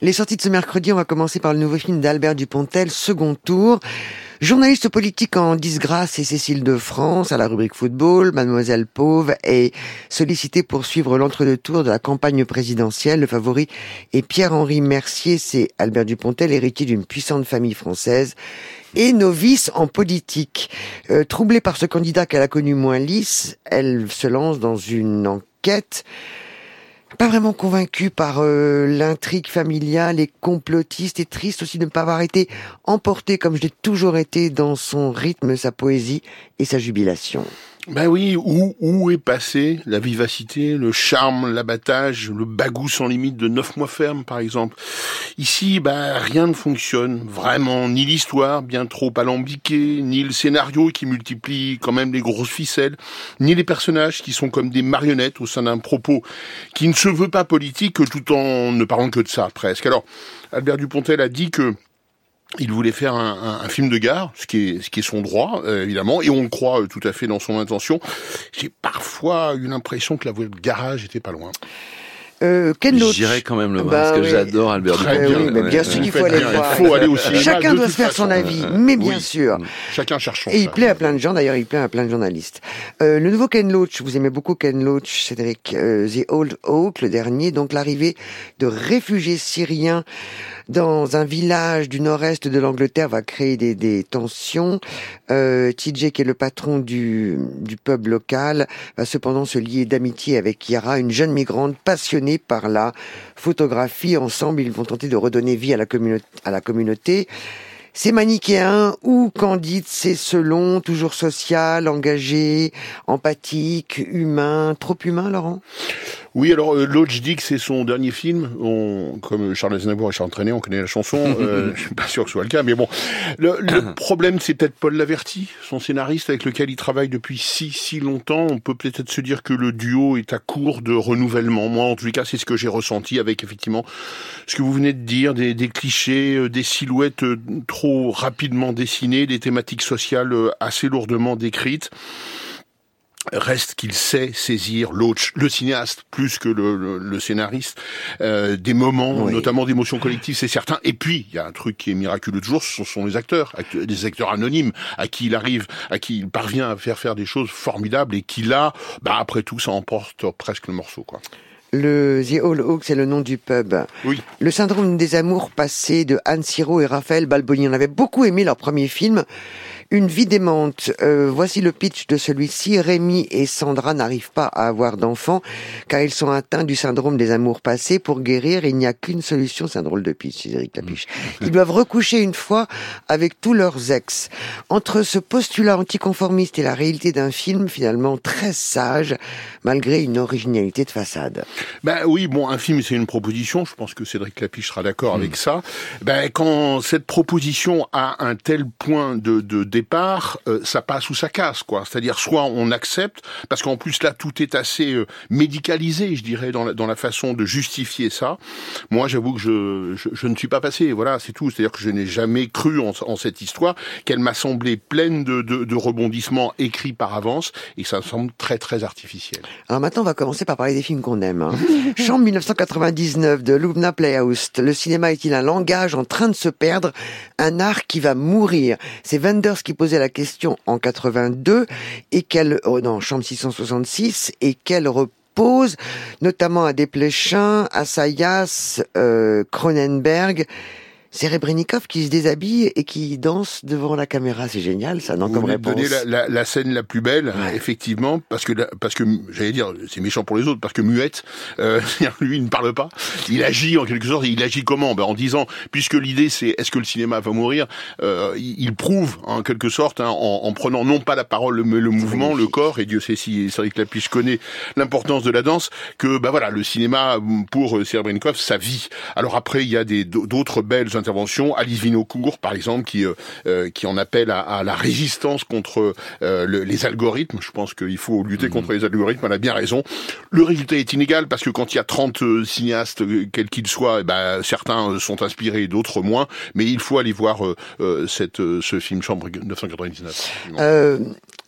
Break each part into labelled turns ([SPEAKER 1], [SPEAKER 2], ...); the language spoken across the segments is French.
[SPEAKER 1] Les sorties de ce mercredi, on va commencer par le nouveau film d'Albert Dupontel, Second Tour. Journaliste politique en disgrâce et Cécile de France à la rubrique football, Mademoiselle Pauve est sollicitée pour suivre l'entre-deux-tours de la campagne présidentielle. Le favori est Pierre-Henri Mercier, c'est Albert Dupontel, héritier d'une puissante famille française et novice en politique. Euh, troublée par ce candidat qu'elle a connu moins lisse, elle se lance dans une enquête pas vraiment convaincu par euh, l'intrigue familiale et complotiste et triste aussi de ne pas avoir été emporté comme je l'ai toujours été dans son rythme, sa poésie et sa jubilation.
[SPEAKER 2] Ben oui, où, où est passé la vivacité, le charme, l'abattage, le bagou sans limite de neuf mois ferme, par exemple? Ici, ben, rien ne fonctionne, vraiment, ni l'histoire, bien trop alambiquée, ni le scénario qui multiplie quand même les grosses ficelles, ni les personnages qui sont comme des marionnettes au sein d'un propos qui ne se veut pas politique tout en ne parlant que de ça, presque. Alors, Albert Dupontel a dit que il voulait faire un, film de gare, ce qui est, ce qui est son droit, euh, évidemment, et on le croit euh, tout à fait dans son intention. J'ai parfois eu l'impression que la voie de garage était pas loin.
[SPEAKER 3] Euh, J'irai quand même le voir, parce que bah j'adore Albert
[SPEAKER 1] Très
[SPEAKER 3] Bien,
[SPEAKER 1] mais bien sûr qu'il faut aller voir.
[SPEAKER 2] Il faut aller aussi.
[SPEAKER 1] Chacun doit se faire son avis, mais bien sûr.
[SPEAKER 2] Chacun cherche son
[SPEAKER 1] Et il plaît à plein de gens, d'ailleurs, il plaît à plein de journalistes. Euh, le nouveau Ken Loach, vous aimez beaucoup Ken Loach, Cédric, euh, The Old Oak, le dernier, donc l'arrivée de réfugiés syriens dans un village du nord-est de l'Angleterre va créer des, des tensions. Euh, TJ, qui est le patron du, du pub local, va cependant se lier d'amitié avec Yara, une jeune migrante passionnée par la photographie. Ensemble, ils vont tenter de redonner vie à la, communauté. C'est manichéen ou candide, c'est selon, toujours social, engagé, empathique, humain, trop humain, Laurent?
[SPEAKER 2] Oui, alors euh, Lodge dit que c'est son dernier film. On, comme Charles Aznavour est entraîné, on connaît la chanson. Euh, je suis pas sûr que ce soit le cas, mais bon. Le, le problème, c'est peut-être Paul Laverty, son scénariste avec lequel il travaille depuis si si longtemps. On peut peut-être se dire que le duo est à court de renouvellement. Moi, en tout cas, c'est ce que j'ai ressenti avec effectivement ce que vous venez de dire, des, des clichés, euh, des silhouettes euh, trop rapidement dessinées, des thématiques sociales assez lourdement décrites. Reste qu'il sait saisir l'autre, le cinéaste plus que le, le, scénariste, euh, des moments, notamment d'émotions collectives, c'est certain. Et puis, il y a un truc qui est miraculeux toujours, ce sont les acteurs, des acteurs anonymes, à qui il arrive, à qui il parvient à faire faire des choses formidables et qui là, bah, après tout, ça emporte presque le morceau, quoi.
[SPEAKER 1] Le The All Oak, c'est le nom du pub.
[SPEAKER 2] Oui.
[SPEAKER 1] Le syndrome des amours passés de Anne Siro et Raphaël Balboni. On avait beaucoup aimé leur premier film. Une vie démente. Euh, voici le pitch de celui-ci. Rémi et Sandra n'arrivent pas à avoir d'enfants car ils sont atteints du syndrome des amours passés. Pour guérir, il n'y a qu'une solution. C'est un drôle de pitch, Cédric Lapiche. Mm. Ils doivent recoucher une fois avec tous leurs ex. Entre ce postulat anticonformiste et la réalité d'un film finalement très sage, malgré une originalité de façade.
[SPEAKER 2] Ben oui, bon, un film c'est une proposition. Je pense que Cédric Lapiche sera d'accord avec mm. ça. Ben quand cette proposition a un tel point de, de départ, euh, ça passe ou ça casse, quoi. C'est-à-dire soit on accepte, parce qu'en plus là tout est assez euh, médicalisé, je dirais, dans la, façon de justifier ça. Moi, j'avoue que je, ne suis pas passé. Voilà, c'est tout. C'est-à-dire que je n'ai jamais cru en, cette histoire, qu'elle m'a semblé pleine de, rebondissements écrits par avance, et ça me semble très très artificiel.
[SPEAKER 1] Alors maintenant, on va commencer par parler des films qu'on aime. Hein. Chambre 1999 de Lubna Playhouse. Le cinéma est-il un langage en train de se perdre, un art qui va mourir C'est Wenders qui posait la question en 82 et qu'elle, oh non, chambre 666, et qu'elle repose notamment à Desplechin, à Sayas, euh, Cronenberg. C'est Rebrenikov qui se déshabille et qui danse devant la caméra. C'est génial, ça, non, comme réponse.
[SPEAKER 2] Donner la, la, la, scène la plus belle, effectivement, parce que, parce que, j'allais dire, c'est méchant pour les autres, parce que muette, euh, lui, il ne parle pas. Il agit, en quelque sorte, il agit comment? Ben, en disant, puisque l'idée, c'est, est-ce que le cinéma va mourir? Euh, il prouve, en quelque sorte, hein, en, en, prenant non pas la parole, mais le mouvement, le corps, et Dieu sait si c'est vrai que connaît l'importance de la danse, que, ben voilà, le cinéma, pour Serebrennikov, sa vie. Alors après, il y a des, d'autres belles intervention. Alice Vinocourt, par exemple, qui euh, euh, qui en appelle à, à, la résistance contre euh, le, les algorithmes. Je pense qu'il faut lutter mhm. contre les algorithmes. Elle a bien raison. Le résultat est inégal parce que quand il y a 30 cinéastes, quels qu'ils soient, eh ben, certains sont inspirés, d'autres moins. Mais il faut aller voir cette, ce film Chambre 999.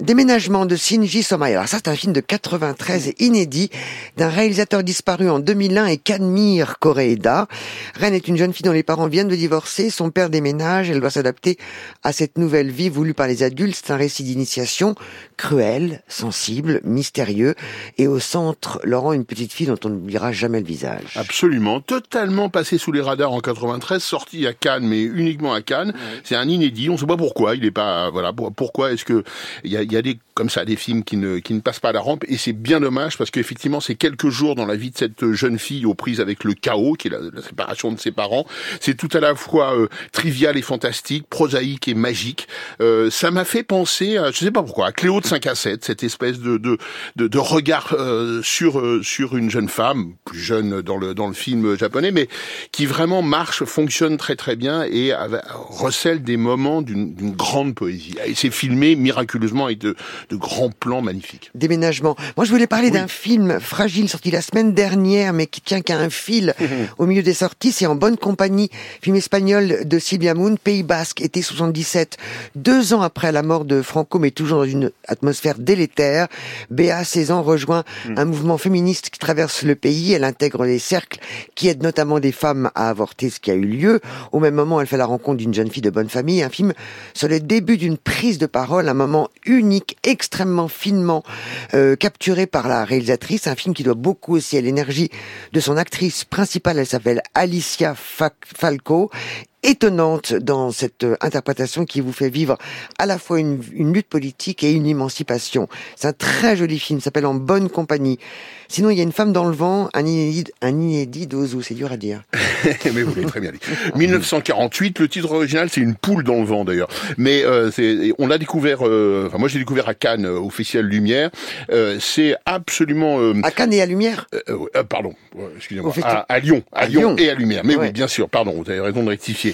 [SPEAKER 1] Déménagement de Shinji Somai. Alors ça, c'est un film de 93 inédit d'un réalisateur disparu en 2001 et Kanmir Koreeda. Ren est une jeune fille dont les parents viennent de divorcer. Son père déménage. Elle doit s'adapter à cette nouvelle vie voulue par les adultes. C'est un récit d'initiation cruel, sensible, mystérieux. Et au centre, Laurent, une petite fille dont on n'oubliera jamais le visage.
[SPEAKER 2] Absolument. Totalement passé sous les radars en 93, sorti à Cannes, mais uniquement à Cannes. C'est un inédit. On ne sait pas pourquoi. Il est pas, voilà, pourquoi est-ce que il y a il y a des comme ça des films qui ne qui ne passent pas la rampe et c'est bien dommage parce qu'effectivement c'est quelques jours dans la vie de cette jeune fille aux prises avec le chaos qui est la, séparation de ses parents. C'est tout à la fois euh, trivial et fantastique, prosaïque et magique. Euh, ça m'a fait penser, à, je sais pas pourquoi, à Cléo de 5 à 7, cette espèce de de de, de regard euh, sur euh, sur une jeune femme plus jeune dans le dans le film japonais, mais qui vraiment marche, fonctionne très très bien et recèle des moments d'une grande poésie. Et c'est filmé miraculeusement de, de grands plans magnifiques.
[SPEAKER 1] Déménagement. Moi, je voulais parler d'un film fragile sorti la semaine dernière, mais qui tient qu'à un fil au milieu des sorties. C'est En bonne compagnie, film espagnol de Sylvia Moon, Pays Basque, été 77. Deux ans après la mort de Franco, mais toujours dans une atmosphère délétère, Béa, 16 ans, rejoint hmm. un mouvement féministe qui traverse le pays. Elle intègre les cercles qui aident notamment des femmes à avorter, ce qui a eu lieu. Au même moment, elle fait la rencontre d'une jeune fille de bonne famille. Un film sur le début d'une prise de parole, un moment unique, extrêmement finement euh, capturé par la réalisatrice. Un film qui doit beaucoup aussi à l'énergie de son actrice principale. Elle s'appelle Alicia Falco étonnante dans cette euh, interprétation qui vous fait vivre à la fois une, une lutte politique et une émancipation. C'est un très joli film, s'appelle En bonne compagnie. Sinon, il y a une femme dans le vent, un inédit, un inédit d'Ozu, c'est dur à dire.
[SPEAKER 2] Mais vous l'avez très bien dit. 1948, le titre original, c'est une poule dans le vent d'ailleurs. Mais euh, on l'a découvert, euh, enfin moi j'ai découvert à Cannes, euh, officiel Lumière. Euh, c'est absolument...
[SPEAKER 1] à Cannes et à Lumière
[SPEAKER 2] Pardon, excusez-moi. À, Lyon, à, Lyon, et à Lumière. Mais oui, bien sûr, pardon, vous avez raison de rectifier.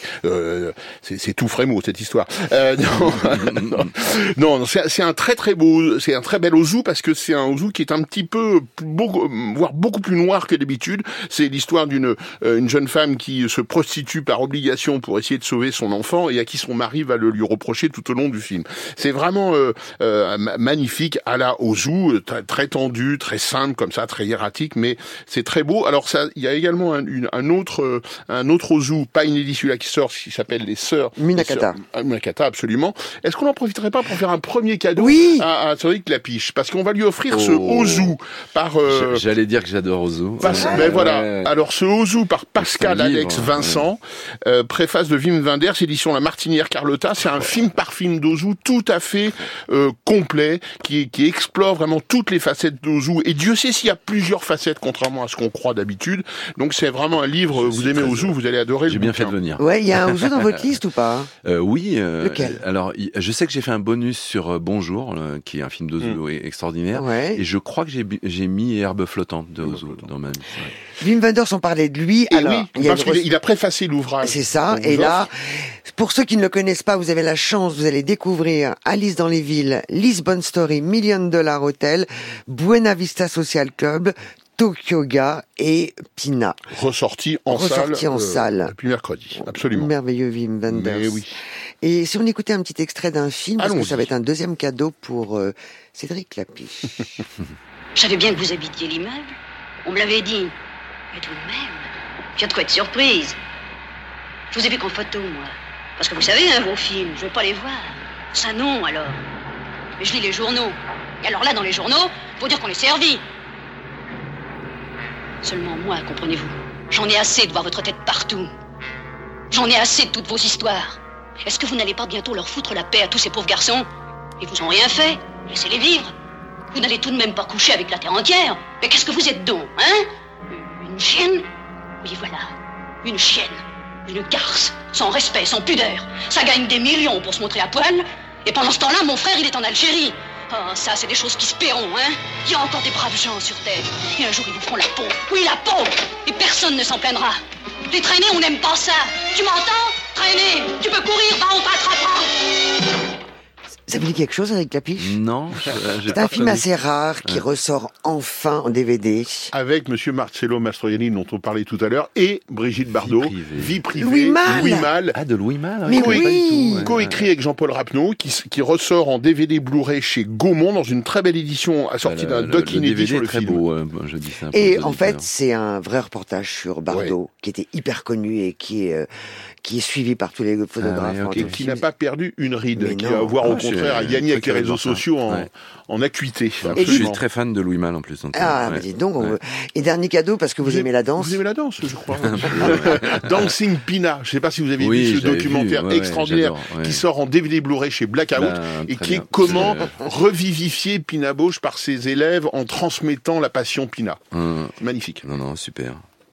[SPEAKER 2] C'est tout frais mot cette histoire. non, non, c'est un très très beau, c'est un très bel Ozu parce que c'est un Ozu qui est un petit peu beau voire beaucoup plus noir que d'habitude. C'est l'histoire d'une euh, une jeune femme qui se prostitue par obligation pour essayer de sauver son enfant et à qui son mari va le lui reprocher tout au long du film. C'est vraiment euh, euh magnifique à la Ozu, très, tendu, très simple comme ça, très hiératique, mais c'est très beau. Alors ça, il y a également un, un autre un autre Ozu, pas inédit celui-là qui sort, qui s'appelle les sœurs
[SPEAKER 1] Minakata.
[SPEAKER 2] Ah, Minakata, absolument. Est-ce qu'on en profiterait pas pour faire un premier cadeau
[SPEAKER 1] oui
[SPEAKER 2] à, à Cédric Lapiche? Parce qu'on va lui offrir ce oh. Ozu par
[SPEAKER 3] euh, j'allais dire que j'adore Ozu.
[SPEAKER 2] ben voilà. Alors ce Ozu par Pascal Alex Vincent, euh, préface de Wim Wenders, édition La Martinière Carlotta. C'est un film par film d'Ozu tout à fait euh, complet, qui, qui explore vraiment toutes les facettes d'Ozu. Et Dieu sait s'il y a plusieurs facettes, contrairement à ce qu'on croit d'habitude. Donc c'est vraiment un livre. vous aimez Ozu, vous allez adorer.
[SPEAKER 3] J'ai bien fait de venir.
[SPEAKER 1] Ouais, il y a un Ozu dans votre liste ou pas?
[SPEAKER 3] Oui.
[SPEAKER 1] Lequel?
[SPEAKER 3] Alors, je sais que j'ai fait un bonus sur Bonjour, qui est un film d'Ozu mm. extraordinaire. Et je crois que j'ai mis Herbe flottante de Ozu dans ma vie.
[SPEAKER 1] Wim Wenders, on parlait de lui. alors,
[SPEAKER 2] il, parce qu'il a préfacé l'ouvrage.
[SPEAKER 1] C'est ça. Et là, pour ceux qui ne le connaissent pas, vous avez la chance, vous allez découvrir Alice dans les villes, Lisbon Story, Million Dollar Hotel, Buena Vista Social Club, Tokyoga et Pina.
[SPEAKER 2] Ressorti en
[SPEAKER 1] Ressorti
[SPEAKER 2] salle.
[SPEAKER 1] en euh, salle.
[SPEAKER 2] Depuis mercredi. Absolument.
[SPEAKER 1] Merveilleux Wim Wenders.
[SPEAKER 2] oui.
[SPEAKER 1] Et si on écoutait un petit extrait d'un film, parce que ça va être un deuxième cadeau pour euh, Cédric Lapiche.
[SPEAKER 4] Je savais bien que vous habitiez l'immeuble. On me l'avait dit. Mais tout de même, j'ai de quoi être surprise. Je vous ai vu qu'en photo, moi. Parce que vous savez, hein, vos films, je veux pas les voir. Ça non, alors. Mais je lis les journaux. Et alors là, dans les journaux, faut dire qu'on est servi. Seulement moi, comprenez-vous? J'en ai assez de voir votre tête partout. J'en ai assez de toutes vos histoires. Est-ce que vous n'allez pas bientôt leur foutre la paix à tous ces pauvres garçons? Ils vous ont rien fait. Laissez-les vivre. Vous n'allez tout de même pas coucher avec la terre entière. Mais qu'est-ce que vous êtes donc, hein? Une chienne? Oui, voilà. Une chienne. Une garce. Sans respect, sans pudeur. Ça gagne des millions pour se montrer à poil. Et pendant ce temps-là, mon frère, il est en Algérie. Oh, ça, c'est des choses qui se paieront, hein Il y a encore des braves gens sur Terre. Et un jour, ils vous feront la peau. Oui, la peau Et personne ne s'en plaindra. Les traîner, on n'aime pas ça. Tu m'entends? Traîner Tu peux courir, va, on t'attrapera
[SPEAKER 1] Ça vous dit quelque chose, avec Capiche
[SPEAKER 3] Non.
[SPEAKER 1] C'est un film assez rare qui ressort enfin en DVD.
[SPEAKER 2] Avec Monsieur Marcello Mastroianni, dont on parlait tout à l'heure, et Brigitte Bardot. Vie privée.
[SPEAKER 1] Louis Malle.
[SPEAKER 2] Louis Malle.
[SPEAKER 3] Ah, de Louis Malle.
[SPEAKER 1] Mais oui.
[SPEAKER 2] Co-écrit avec Jean-Paul Rapneau, qui, qui ressort en DVD Blu-ray chez Gaumont dans une très belle édition assortie d'un doc inédit sur le
[SPEAKER 3] très
[SPEAKER 2] film.
[SPEAKER 3] Beau, euh, je dis ça
[SPEAKER 1] et en fait, c'est un vrai reportage sur Bardot, ouais. qui était hyper connu et qui est, euh, qui est suivi par tous les photographes.
[SPEAKER 2] Ah ouais, okay. Et qui n'a pas perdu une ride, Mais qui non. va voir ah, au contraire à gagner avec les réseaux sociaux en, ouais. en acuité.
[SPEAKER 3] Et je suis très fan de Louis Malle en plus. Donc,
[SPEAKER 1] ah, ouais. dites donc. On... Et dernier cadeau, parce que vous, vous aimez la danse.
[SPEAKER 2] Vous aimez la danse, je crois. Dancing Pina. Je ne sais pas si vous avez oui, vu ce documentaire
[SPEAKER 3] vu,
[SPEAKER 2] extraordinaire qui sort en DVD Blu-ray chez Blackout
[SPEAKER 3] Ben,
[SPEAKER 2] et qui est comment revivifier Pina Bausch par ses élèves en transmettant la passion Pina.
[SPEAKER 3] Hum.
[SPEAKER 2] Magnifique.
[SPEAKER 3] Non, non, super.